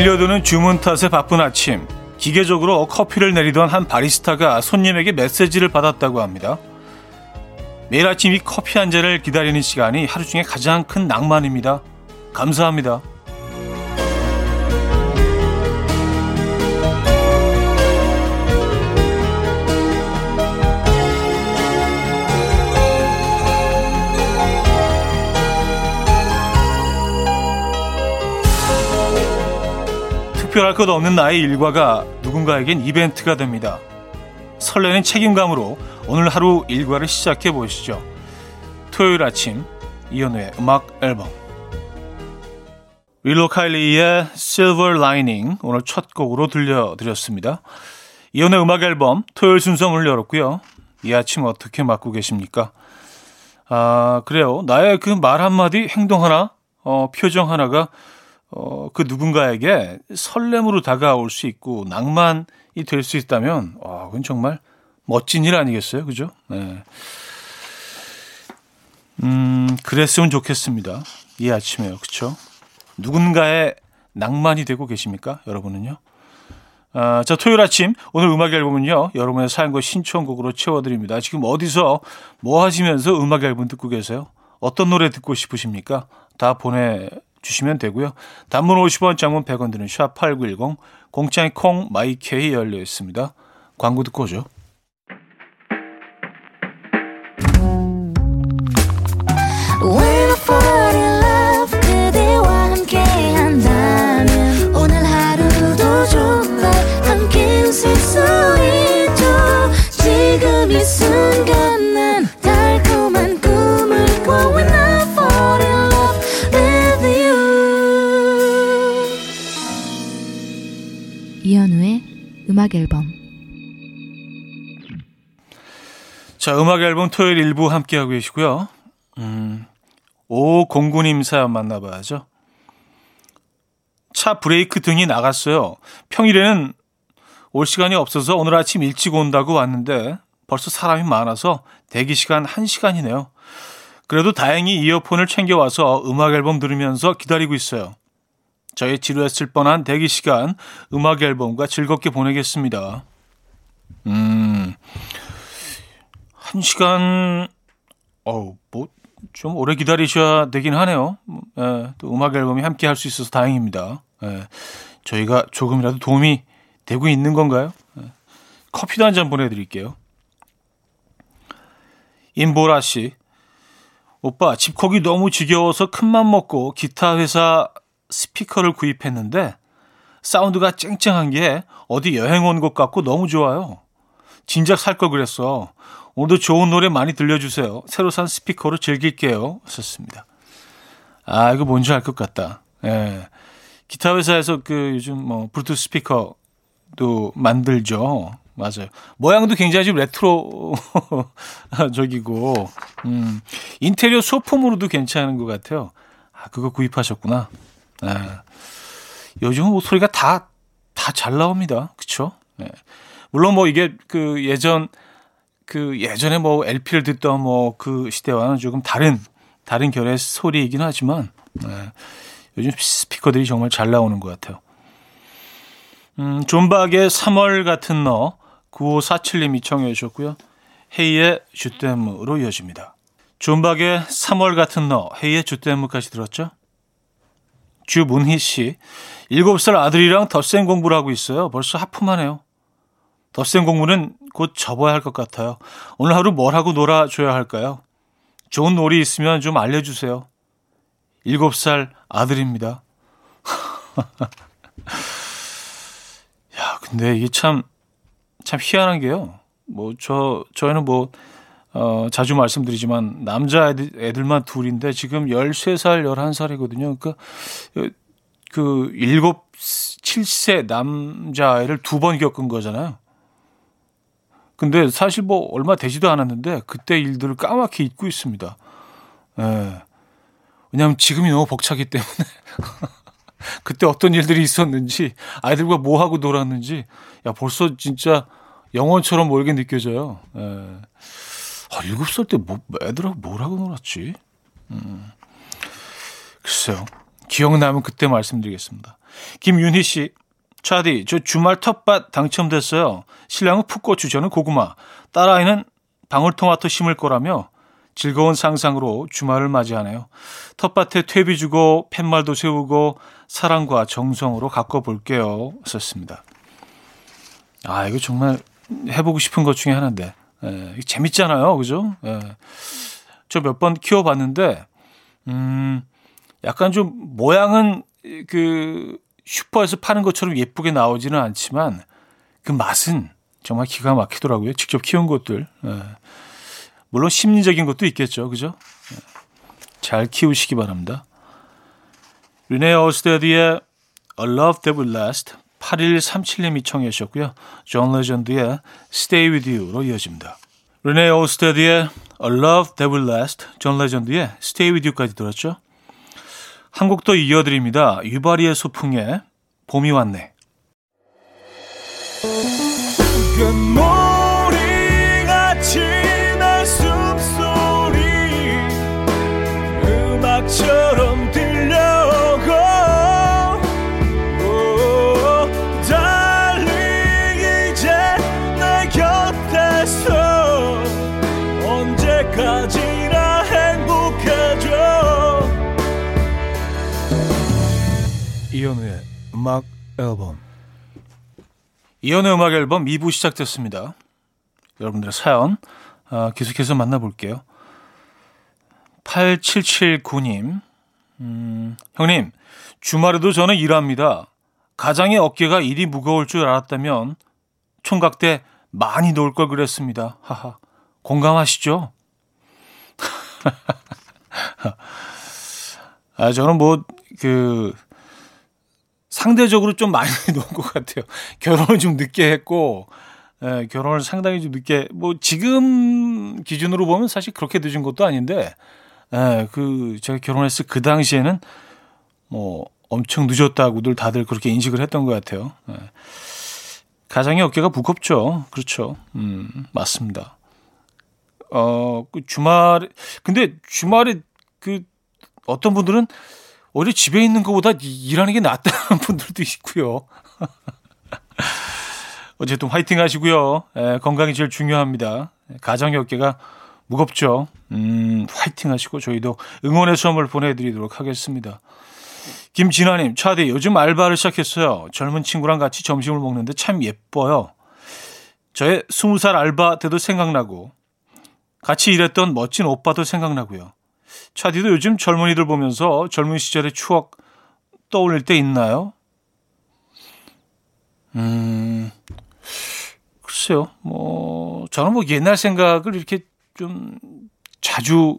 밀려드는 주문 탓에 바쁜 아침 기계적으로 커피를 내리던 한 바리스타가 손님에게 메시지를 받았다고 합니다. 매일 아침 이 커피 한 잔을 기다리는 시간이 하루 중에 가장 큰 낭만입니다. 감사합니다. 특별할 것 없는 나의 일과가 누군가에겐 이벤트가 됩니다. 설레는 책임감으로 오늘 하루 일과를 시작해 보시죠. 토요일 아침 이연우의 음악 앨범 윌로 카일리의 Silver Lining 오늘 첫 곡으로 들려드렸습니다. 이연우의 음악 앨범 토요일 순서 문을 열었고요. 이 아침 어떻게 맞고 계십니까? 아 그래요. 나의 그 말 한마디 행동 하나 어, 표정 하나가 어, 그 누군가에게 설렘으로 다가올 수 있고 낭만이 될 수 있다면, 와, 그건 정말 멋진 일 아니겠어요? 그죠? 네. 음, 그랬으면 좋겠습니다. 이 아침에요. 그쵸? 누군가의 낭만이 되고 계십니까? 여러분은요? 아, 자, 토요일 아침, 오늘 음악 앨범은요, 여러분의 사연과 신청곡으로 채워드립니다. 지금 어디서 뭐 하시면서 음악 앨범 듣고 계세요? 어떤 노래 듣고 싶으십니까? 다 보내 주시면 되고요. 단문 50원, 장문 100원 드는 샵 8910, 공짜인 콩, 마이케이 열려 있습니다. 광고 듣고 오죠. 음악 앨범 자, 음악 앨범 토요일 일부 함께하고 계시고요. 음, 오공구님 사연 만나봐야죠. 차 브레이크 등이 나갔어요. 평일에는 올 시간이 없어서 오늘 아침 일찍 온다고 왔는데 벌써 사람이 많아서 대기 시간 1시간이네요. 그래도 다행히 이어폰을 챙겨와서 음악 앨범 들으면서 기다리고 있어요. 저의 지루했을 뻔한 대기 시간 음악 앨범과 즐겁게 보내겠습니다. 음, 한 시간, 어우, 뭐, 좀 오래 기다리셔야 되긴 하네요. 예, 또 음악 앨범이 함께 할 수 있어서 다행입니다. 예, 저희가 조금이라도 도움이 되고 있는 건가요? 예, 커피도 한 잔 보내드릴게요. 임보라 씨. 오빠, 집콕이 너무 지겨워서 큰맘 먹고 기타 회사 스피커를 구입했는데 사운드가 쨍쨍한 게 어디 여행 온 것 같고 너무 좋아요. 진작 살 걸 그랬어. 오늘도 좋은 노래 많이 들려주세요. 새로 산 스피커로 즐길게요. 썼습니다. 아, 이거 뭔지 알 것 같다. 예. 기타 회사에서 그 요즘 뭐 블루투스 스피커도 만들죠. 맞아요. 모양도 굉장히 좀 레트로 적이고, 음, 인테리어 소품으로도 괜찮은 것 같아요. 아, 그거 구입하셨구나. 네. 요즘은 뭐 소리가 다, 다 잘 나옵니다. 그쵸? 네. 물론 뭐 이게 그 예전, 그 예전에 뭐 LP를 듣던 뭐 그 시대와는 조금 다른, 다른 결의 소리이긴 하지만, 네. 요즘 스피커들이 정말 잘 나오는 것 같아요. 음, 존박의 3월 같은 너, 9547님이 청해 주셨고요. 헤이의 주댐으로 이어집니다. 존박의 3월 같은 너, 헤이의 주댐까지 들었죠? 주문희 씨. 7살 아들이랑 덧셈 공부를 하고 있어요. 벌써 하품하네요. 덧셈 공부는 곧 접어야 할 것 같아요. 오늘 하루 뭘 하고 놀아줘야 할까요? 좋은 놀이 있으면 좀 알려주세요. 7살 아들입니다. 야, 근데 이게 참, 참 희한한 게요. 뭐, 저, 저희는 뭐, 어, 자주 말씀드리지만 남자 애들, 애들만 둘인데 지금 13살, 11살이거든요. 그러니까 그 7, 7세 남자아이를 두 번 겪은 거잖아요. 근데 사실 뭐 얼마 되지도 않았는데 그때 일들을 까맣게 잊고 있습니다. 예. 왜냐하면 지금이 너무 벅차기 때문에 그때 어떤 일들이 있었는지 아이들과 뭐 하고 놀았는지 야 벌써 진짜 영원처럼 멀게 느껴져요. 예. 아, 일곱 살때 뭐, 애들하고 뭘 하고 놀았지? 음. 글쎄요. 기억나면 그때 말씀드리겠습니다. 김윤희 씨, 차디, 저 주말 텃밭 당첨됐어요. 신랑은 풋고추, 저는 고구마. 딸아이는 방울토마토 심을 거라며 즐거운 상상으로 주말을 맞이하네요. 텃밭에 퇴비 주고 팻말도 세우고 사랑과 정성으로 가꿔볼게요. 썼습니다. 아, 이거 정말 해보고 싶은 것 중에 하나인데. 예, 재밌잖아요. 그죠? 예. 저 몇 번 키워봤는데, 음, 약간 좀 모양은 그 슈퍼에서 파는 것처럼 예쁘게 나오지는 않지만 그 맛은 정말 기가 막히더라고요. 직접 키운 것들. 예. 물론 심리적인 것도 있겠죠. 그죠? 예. 잘 키우시기 바랍니다. 르네 올스테드의 A Love That Will Last 8137님이 청해 주셨고요. 존 레전드의 Stay With You로 이어집니다. 르네 올스테드의 A Love That Will Last, 존 레전드의 Stay With You까지 들었죠. 한 곡 더 이어드립니다. 유발이의 소풍에 봄이 왔네. 언제까지나 행복해져 이현우의 음악 앨범 이연의 음악 앨범 2부 시작됐습니다. 여러분들의 사연 어, 계속해서 만나볼게요. 8779님 음, 형님 주말에도 저는 일합니다. 가장의 어깨가 일이 무거울 줄 알았다면 총각 때 많이 놀 걸 그랬습니다. 하하 공감하시죠? 아 저는 뭐 그 상대적으로 좀 많이 놓은 것 같아요. 결혼을 좀 늦게 했고, 예, 결혼을 상당히 좀 늦게, 뭐, 지금 기준으로 보면 사실 그렇게 늦은 것도 아닌데, 예, 그, 제가 결혼했을 그 당시에는 뭐, 엄청 늦었다고들 다들 그렇게 인식을 했던 것 같아요. 예. 가장의 어깨가 무겁죠. 그렇죠. 음, 맞습니다. 어, 그 주말, 근데 주말에 그, 어떤 분들은 오히려 집에 있는 것보다 일하는 게 낫다는 분들도 있고요. 어쨌든 화이팅 하시고요. 에, 건강이 제일 중요합니다. 가정의 어깨가 무겁죠. 음, 화이팅 하시고 저희도 응원의 선물 보내드리도록 하겠습니다. 김진아님, 차디 요즘 알바를 시작했어요. 젊은 친구랑 같이 점심을 먹는데 참 예뻐요. 저의 스무 살 알바 때도 생각나고 같이 일했던 멋진 오빠도 생각나고요. 차디도 요즘 젊은이들 보면서 젊은 시절의 추억 떠올릴 때 있나요? 음, 글쎄요. 뭐, 저는 뭐 옛날 생각을 이렇게 좀 자주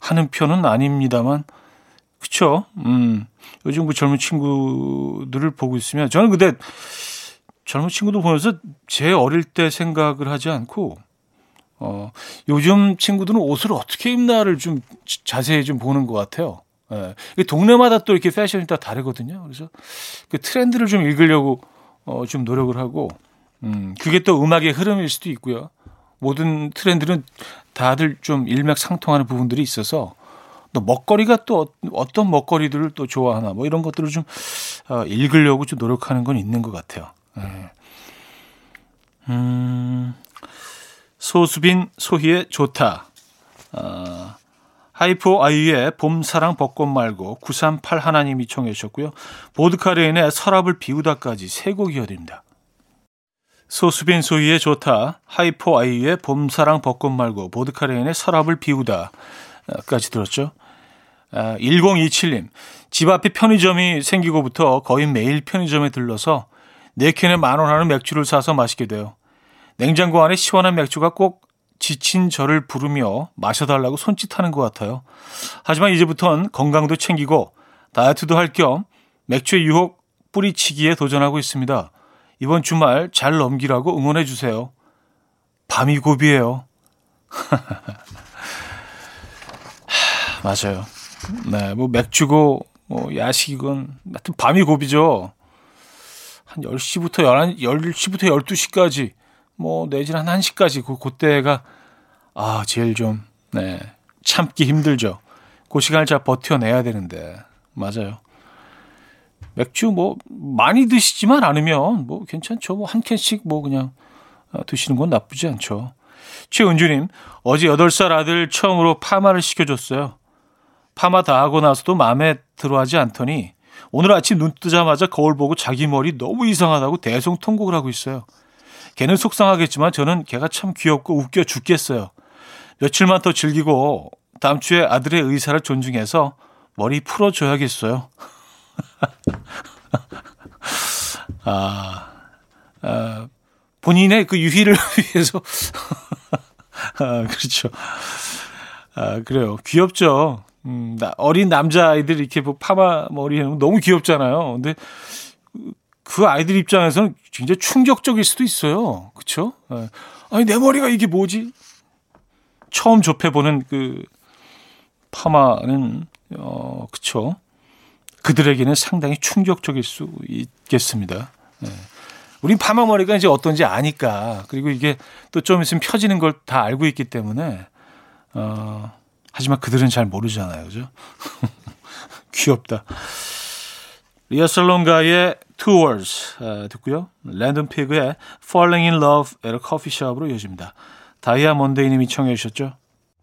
하는 편은 아닙니다만, 그쵸? 음, 요즘 그 젊은 친구들을 보고 있으면, 저는 근데 젊은 친구들 보면서 제 어릴 때 생각을 하지 않고, 어, 요즘 친구들은 옷을 어떻게 입나를 좀 자세히 좀 보는 것 같아요. 예. 동네마다 또 이렇게 패션이 다 다르거든요. 그래서 그 트렌드를 좀 읽으려고 어, 좀 노력을 하고, 음, 그게 또 음악의 흐름일 수도 있고요. 모든 트렌드는 다들 좀 일맥상통하는 부분들이 있어서 또 먹거리가 또 어떤 먹거리들을 또 좋아하나 뭐 이런 것들을 좀 어, 읽으려고 좀 노력하는 건 있는 것 같아요. 예. 음, 소수빈 소희의 좋다. 어, 하이포 아이유의 봄사랑 벚꽃 말고 938 하나님이 청해 주셨고요. 보드카레인의 서랍을 비우다까지 세 곡 이어드립니다. 소수빈 소희의 좋다. 하이포 아이유의 봄사랑 벚꽃 말고 보드카레인의 서랍을 비우다까지 들었죠. 아, 1027님. 집 앞에 편의점이 생기고부터 거의 매일 편의점에 들러서 4캔에 만 원 하는 맥주를 사서 마시게 돼요. 냉장고 안에 시원한 맥주가 꼭 지친 저를 부르며 마셔달라고 손짓하는 것 같아요. 하지만 이제부턴 건강도 챙기고 다이어트도 할 겸 맥주의 유혹 뿌리치기에 도전하고 있습니다. 이번 주말 잘 넘기라고 응원해 주세요. 밤이 고비예요. 맞아요. 네, 뭐 맥주고 뭐 야식이건 하여튼 밤이 고비죠. 한 10시부터 11, 10시부터 12시까지 뭐 내지는 한 1시까지 그 그때가 아 제일 좀 네, 참기 힘들죠. 그 시간을 잘 버텨내야 되는데 맞아요. 맥주 뭐 많이 드시지만 않으면 뭐 괜찮죠. 뭐 한 캔씩 뭐 그냥 어, 드시는 건 나쁘지 않죠. 최은주님, 어제 8살 아들 처음으로 파마를 시켜줬어요. 파마 다 하고 나서도 마음에 들어 하지 않더니 오늘 아침 눈 뜨자마자 거울 보고 자기 머리 너무 이상하다고 대성통곡을 하고 있어요. 걔는 속상하겠지만 저는 걔가 참 귀엽고 웃겨 죽겠어요. 며칠만 더 즐기고 다음 주에 아들의 의사를 존중해서 머리 풀어줘야겠어요. 아, 아, 본인의 그 유희를 위해서. 아, 그렇죠. 아, 그래요. 귀엽죠. 음, 나, 어린 남자아이들 이렇게 뭐 파마 머리 해놓으면 너무 귀엽잖아요. 근데 그 아이들 입장에서는 굉장히 충격적일 수도 있어요. 그쵸? 예. 아니, 내 머리가 이게 뭐지? 처음 접해 보는 그 파마는, 어, 그쵸. 그들에게는 상당히 충격적일 수 있겠습니다. 예. 우린 파마 머리가 이제 어떤지 아니까. 그리고 이게 또 좀 있으면 펴지는 걸 다 알고 있기 때문에, 어, 하지만 그들은 잘 모르잖아요. 그죠? 귀엽다. 리아슬론가의 Two Words 아, 듣고요. 랜덤 피그의 Falling in Love at a 커피숍으로 이어집니다. 다이아몬데이님이 청해 주셨죠.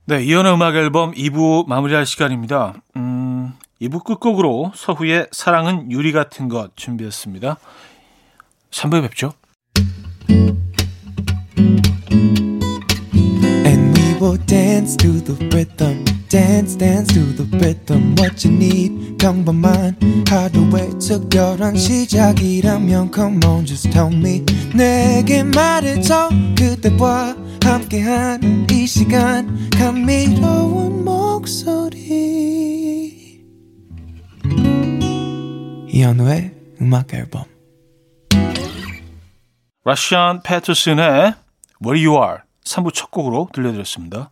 네, 이현의 음악 앨범 2부 마무리할 시간입니다. 음, 2부 끝곡으로 서후의 사랑은 유리 같은 것 준비했습니다. 3부에 뵙죠. Dance to the rhythm. dance dance to the rhythm what you need 평범한 하루의 특별한 시작이라면 come on just tell me 내게 말해줘 그대와 함께한 이 시간 감미로운 목소리 이현우의 음악 앨범 러시안 패터슨의 Where You Are 3부 첫 곡으로 들려드렸습니다.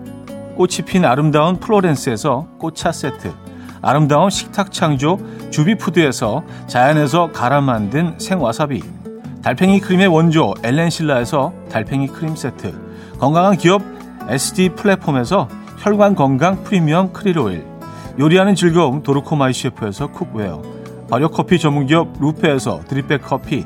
꽃이 핀 아름다운 플로렌스에서 꽃차 세트, 아름다운 식탁 창조 주비푸드에서 자연에서 갈아 만든 생와사비 달팽이 크림의 원조 엘렌실라에서 달팽이 크림 세트 건강한 기업 SD 플랫폼에서 혈관 건강 프리미엄 크릴 오일 요리하는 즐거움 도루코 마이셰프에서 쿡웨어 발효 커피 전문 기업 루페에서 드립백 커피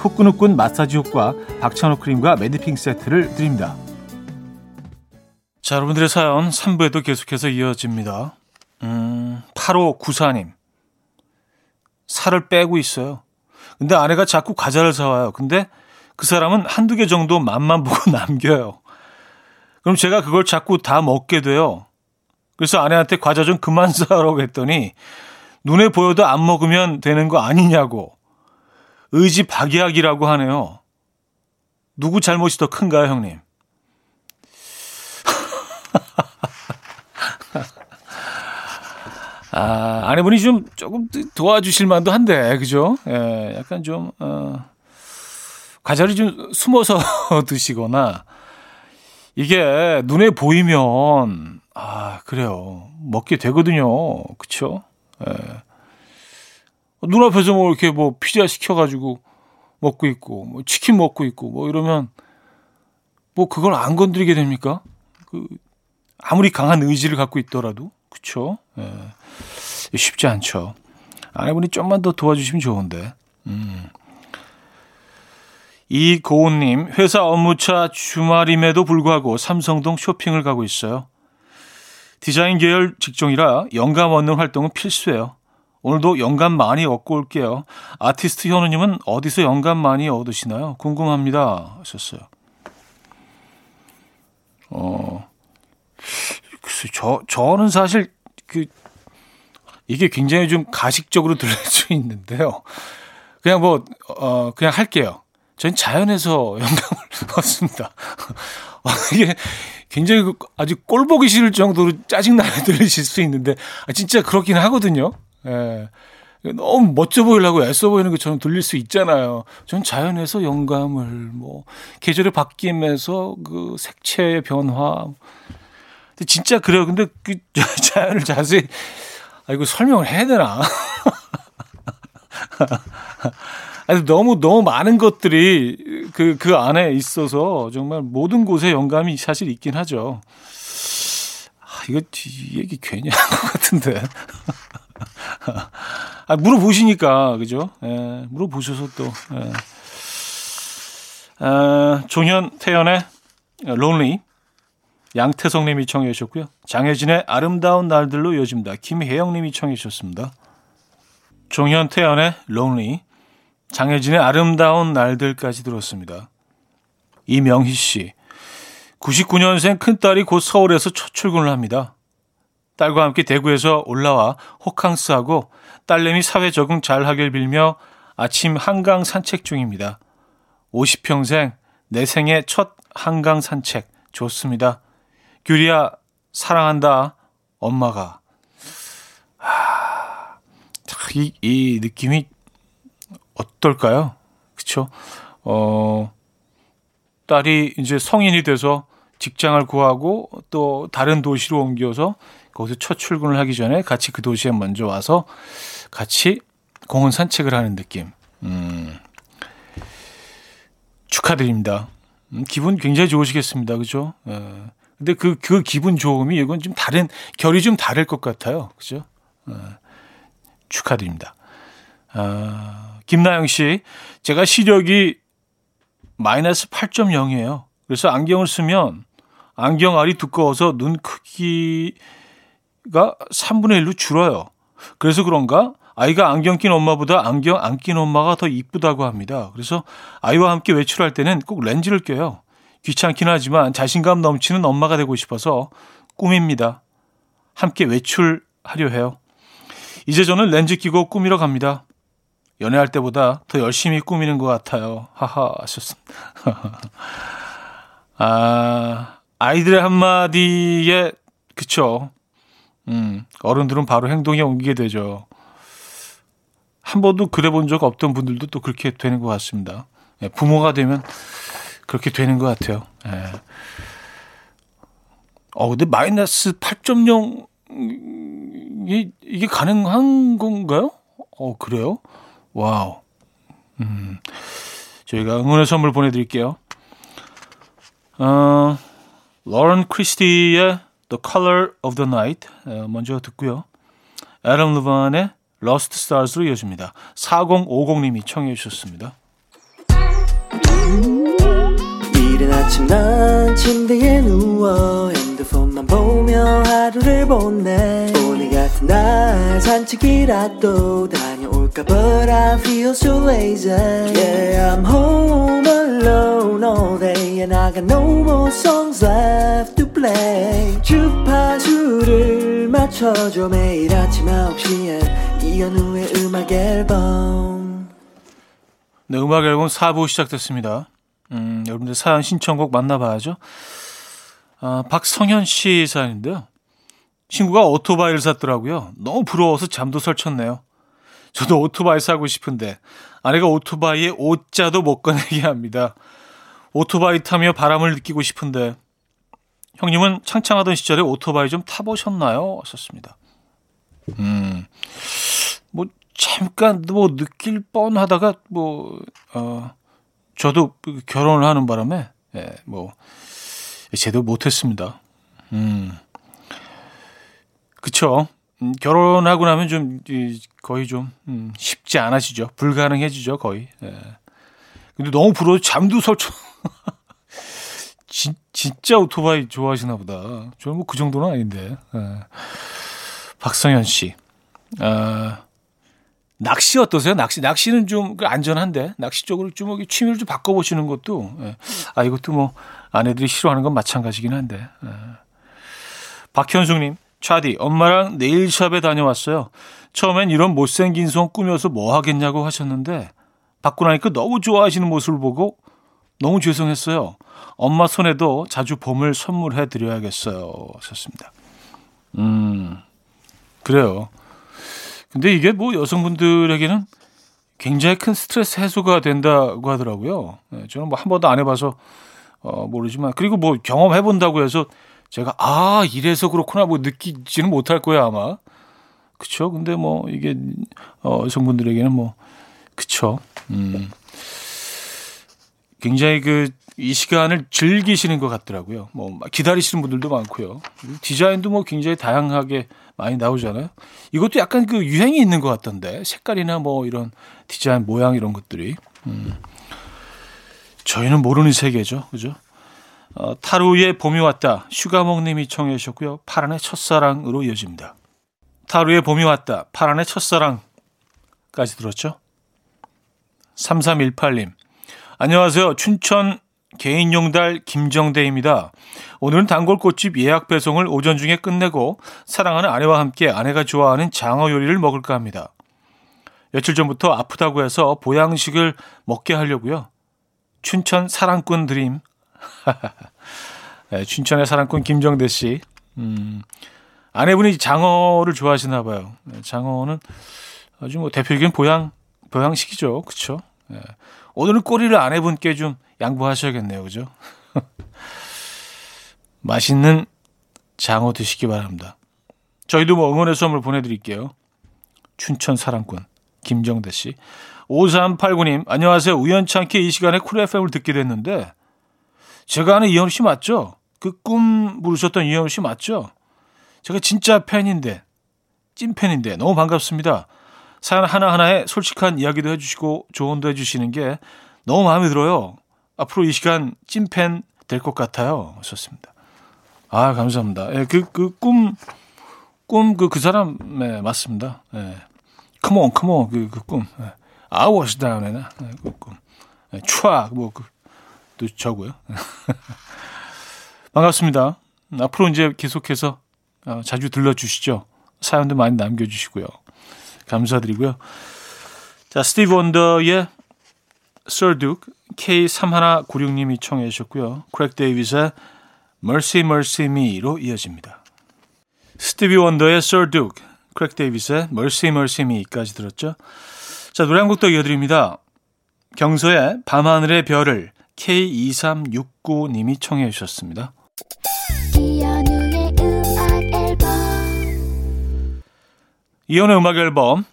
후끈후끈 마사지 효과 박찬호 크림과 매디핑 세트를 드립니다. 자 여러분들의 사연 3부에도 계속해서 이어집니다. 음, 8호 구사님. 살을 빼고 있어요. 근데 아내가 자꾸 과자를 사와요. 근데 그 사람은 한두 개 정도 맛만 보고 남겨요. 그럼 제가 그걸 자꾸 다 먹게 돼요. 그래서 아내한테 과자 좀 그만 사라고 했더니 눈에 보여도 안 먹으면 되는 거 아니냐고 의지 박약이라고 하네요. 누구 잘못이 더 큰가요, 형님? 아, 아내분이 좀 조금 도와주실 만도 한데, 그죠? 예, 약간 좀, 어, 과자를 좀 숨어서 드시거나, 이게 눈에 보이면, 아, 그래요. 먹게 되거든요. 그쵸? 예. 눈앞에서 뭐 이렇게 뭐 피자 시켜가지고 먹고 있고, 뭐 치킨 먹고 있고, 뭐 이러면, 뭐 그걸 안 건드리게 됩니까? 그, 아무리 강한 의지를 갖고 있더라도. 그쵸? 예. 쉽지 않죠. 아내분이 좀만 더 도와주시면 좋은데. 음. 이고은님, 회사 업무차 주말임에도 불구하고 삼성동 쇼핑을 가고 있어요. 디자인 계열 직종이라 영감 얻는 활동은 필수예요. 오늘도 영감 많이 얻고 올게요. 아티스트 현우님은 어디서 영감 많이 얻으시나요? 궁금합니다. 하셨어요. 어, 글쎄, 저, 저는 사실 그, 이게 굉장히 좀 가식적으로 들릴 수 있는데요. 그냥 뭐, 어, 그냥 할게요. 전 자연에서 영감을 얻습니다. 이게 굉장히 그 아주 꼴보기 싫을 정도로 짜증나게 들리실 수 있는데, 아, 진짜 그렇긴 하거든요. 예. 너무 멋져 보이려고 애써 보이는 것처럼 들릴 수 있잖아요. 전 자연에서 영감을 뭐 계절의 바뀜에서 그 색채의 변화. 근데 진짜 그래요. 근데 그 자연을 자세히 아 이거 설명을 해야 되나? 아니 너무 너무 많은 것들이 그그 그 안에 있어서 정말 모든 곳에 영감이 사실 있긴 하죠. 아, 이거 이 얘기 괜히 한 것 같은데. 아, 물어보시니까, 그죠? 예, 물어보셔서 또, 예. 아, 종현 태연의 론리, 양태성 님이 청해 주셨고요. 장혜진의 아름다운 날들로 이어집니다. 김혜영 님이 청해 주셨습니다. 종현 태연의 론리, 장혜진의 아름다운 날들까지 들었습니다. 이명희 씨, 99년생 큰딸이 곧 서울에서 첫 출근을 합니다. 딸과 함께 대구에서 올라와 호캉스하고 딸내미 사회 적응 잘 하길 빌며 아침 한강 산책 중입니다. 50평생 내 생애 첫 한강 산책 좋습니다. 규리야 사랑한다 엄마가 하, 이, 이 느낌이 어떨까요? 그쵸? 어, 딸이 이제 성인이 돼서 직장을 구하고 또 다른 도시로 옮겨서 거기서 첫 출근을 하기 전에 같이 그 도시에 먼저 와서 같이 공원 산책을 하는 느낌. 음, 축하드립니다. 음, 기분 굉장히 좋으시겠습니다. 그죠? 예. 근데 그, 그 기분 좋음이 이건 좀 다른, 결이 좀 다를 것 같아요. 그죠? 예. 축하드립니다. 아, 김나영 씨, 제가 시력이 마이너스 8.0이에요. 그래서 안경을 쓰면 안경 알이 두꺼워서 눈 크기 가 3분의 1로 줄어요. 그래서 그런가 아이가 안경 낀 엄마보다 안경 안 낀 엄마가 더 이쁘다고 합니다. 그래서 아이와 함께 외출할 때는 꼭 렌즈를 껴요. 귀찮긴 하지만 자신감 넘치는 엄마가 되고 싶어서 꿈입니다. 함께 외출하려 해요. 이제 저는 렌즈 끼고 꾸미러 갑니다. 연애할 때보다 더 열심히 꾸미는 것 같아요. 하하 하셨습니다. 아, 아이들의 한마디에, 그쵸. 음, 어른들은 바로 행동에 옮기게 되죠. 한 번도 그래 본 적 없던 분들도 또 그렇게 되는 것 같습니다. 예, 부모가 되면 그렇게 되는 것 같아요. 예. 어, 근데 마이너스 8.0 이, 이게 가능한 건가요? 어, 그래요? 와우. 음, 저희가 응원의 선물 보내드릴게요. 어, 로런 크리스티의 The Color of the Night 먼저 듣고요. 애덤 루반의 Lost Stars로 이어집니다. 4050님이 청해 주셨습니다. 이른 아침 난 침대에 누워 핸드폰만 보며 하루를 보내 오늘 같은 날 산책이라도 다 녀올까 But I feel so lazy Yeah I'm home alone all day And I got no more songs left to play 주파수를 맞춰줘 매일 아침 9시에 이현우의 음악 앨범 네, 음악 앨범 4부 시작됐습니다. 음, 여러분들 사연 신청곡 만나봐야죠. 아, 박성현 씨 사연인데요. 친구가 오토바이를 샀더라고요. 너무 부러워서 잠도 설쳤네요. 저도 오토바이 사고 싶은데 아내가 오토바이에 옷자도 못 꺼내게 합니다. 오토바이 타며 바람을 느끼고 싶은데 형님은 창창하던 시절에 오토바이 좀 타보셨나요? 썼습니다. 음, 뭐 잠깐 뭐 느낄 뻔하다가 뭐 어, 저도 결혼을 하는 바람에 예, 뭐 제대로 못했습니다. 음, 그쵸. 음, 결혼하고 나면 좀 거의 좀 음, 쉽지 않아지죠. 불가능해지죠 거의. 예. 근데 너무 부러워 잠도 설쳐. 진, 진짜 오토바이 좋아하시나 보다. 저는 뭐 그 정도는 아닌데. 예. 박성현 씨. 아, 낚시 어떠세요? 낚시 낚시는 좀그 안전한데 낚시 쪽으로 좀 취미를 좀 바꿔보시는 것도 예. 아 이것도 뭐 아내들이 싫어하는 건 마찬가지긴 한데 예. 박현숙님 차디 엄마랑 네일샵에 다녀왔어요. 처음엔 이런 못생긴 손 꾸며서 뭐 하겠냐고 하셨는데 받고 나니까 너무 좋아하시는 모습을 보고 너무 죄송했어요. 엄마 손에도 자주 봄을 선물해 드려야겠어요. 하셨습니다. 음, 그래요. 근데 이게 뭐 여성분들에게는 굉장히 큰 스트레스 해소가 된다고 하더라고요. 네, 저는 뭐 한 번도 안 해봐서 어, 모르지만 그리고 뭐 경험해 본다고 해서 제가 아 이래서 그렇구나 뭐 느끼지는 못할 거예요 아마. 그쵸? 근데 뭐 이게 어, 여성분들에게는 뭐 그쵸? 음. 굉장히 그 이 시간을 즐기시는 것 같더라고요. 뭐 기다리시는 분들도 많고요. 디자인도 뭐 굉장히 다양하게 많이 나오잖아요. 이것도 약간 그 유행이 있는 것 같던데 색깔이나 뭐 이런 디자인 모양 이런 것들이 음. 저희는 모르는 세계죠, 그죠? 어, 타루의 봄이 왔다. 슈가몽님이 청해 주셨고요. 파란의 첫사랑으로 이어집니다. 타루의 봄이 왔다. 파란의 첫사랑까지 들었죠. 3318님. 안녕하세요. 춘천 개인용달 김정대입니다. 오늘은 단골꽃집 예약 배송을 오전 중에 끝내고 사랑하는 아내와 함께 아내가 좋아하는 장어 요리를 먹을까 합니다. 며칠 전부터 아프다고 해서 보양식을 먹게 하려고요. 춘천 사랑꾼 드림. 네, 춘천의 사랑꾼 김정대 씨. 음, 아내분이 장어를 좋아하시나 봐요. 네, 장어는 아주 뭐 대표적인 보양, 보양식이죠. 그쵸? 네. 오늘은 꼬리를 아내분께 좀 양보하셔야겠네요. 그죠? 맛있는 장어 드시기 바랍니다. 저희도 뭐 응원의 선물 보내드릴게요. 춘천 사랑꾼 김정대 씨. 5389님, 안녕하세요. 우연찮게 이 시간에 쿨 FM을 듣게 됐는데, 제가 아는 이현우 씨 맞죠? 그 꿈 부르셨던 이현우 씨 맞죠? 제가 진짜 팬인데, 찐팬인데, 너무 반갑습니다. 사연 하나하나에 솔직한 이야기도 해주시고 조언도 해주시는 게 너무 마음에 들어요. 앞으로 이 시간 찐팬 될 것 같아요. 하셨습니다. 아, 감사합니다. 예, 그, 그 꿈, 꿈, 그, 그 사람, 네, 맞습니다. 예. Come on, come on, 그, 그 꿈. 예. I was down 예, 그 꿈. 예, 추악, 뭐, 그, 또 저고요. 반갑습니다. 앞으로 이제 계속해서 어, 자주 들러주시죠. 사연도 많이 남겨주시고요. 감사드리고요. 자, 스티브 원더의 Duke K3196님이 청해 주셨고요. 크랙 데이비스의 Mercy Mercy Me로 이어집니다. 스티비 원더의 Duke, 크랙 데이비스의 Mercy Mercy Me까지 들었죠. 자, 노래 한 곡 더 이어드립니다. 경서의 밤하늘의 별을 K2369님이 청해 주셨습니다. 이연의 음악 앨범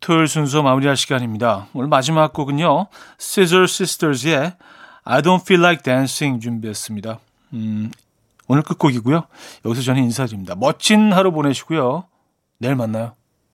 토요일 순서 마무리할 시간입니다. 오늘 마지막 곡은요. Scissor Sisters의 I Don't Feel Like Dancing 준비했습니다. 음, 오늘 끝곡이고요. 여기서 저는 인사드립니다. 멋진 하루 보내시고요. 내일 만나요.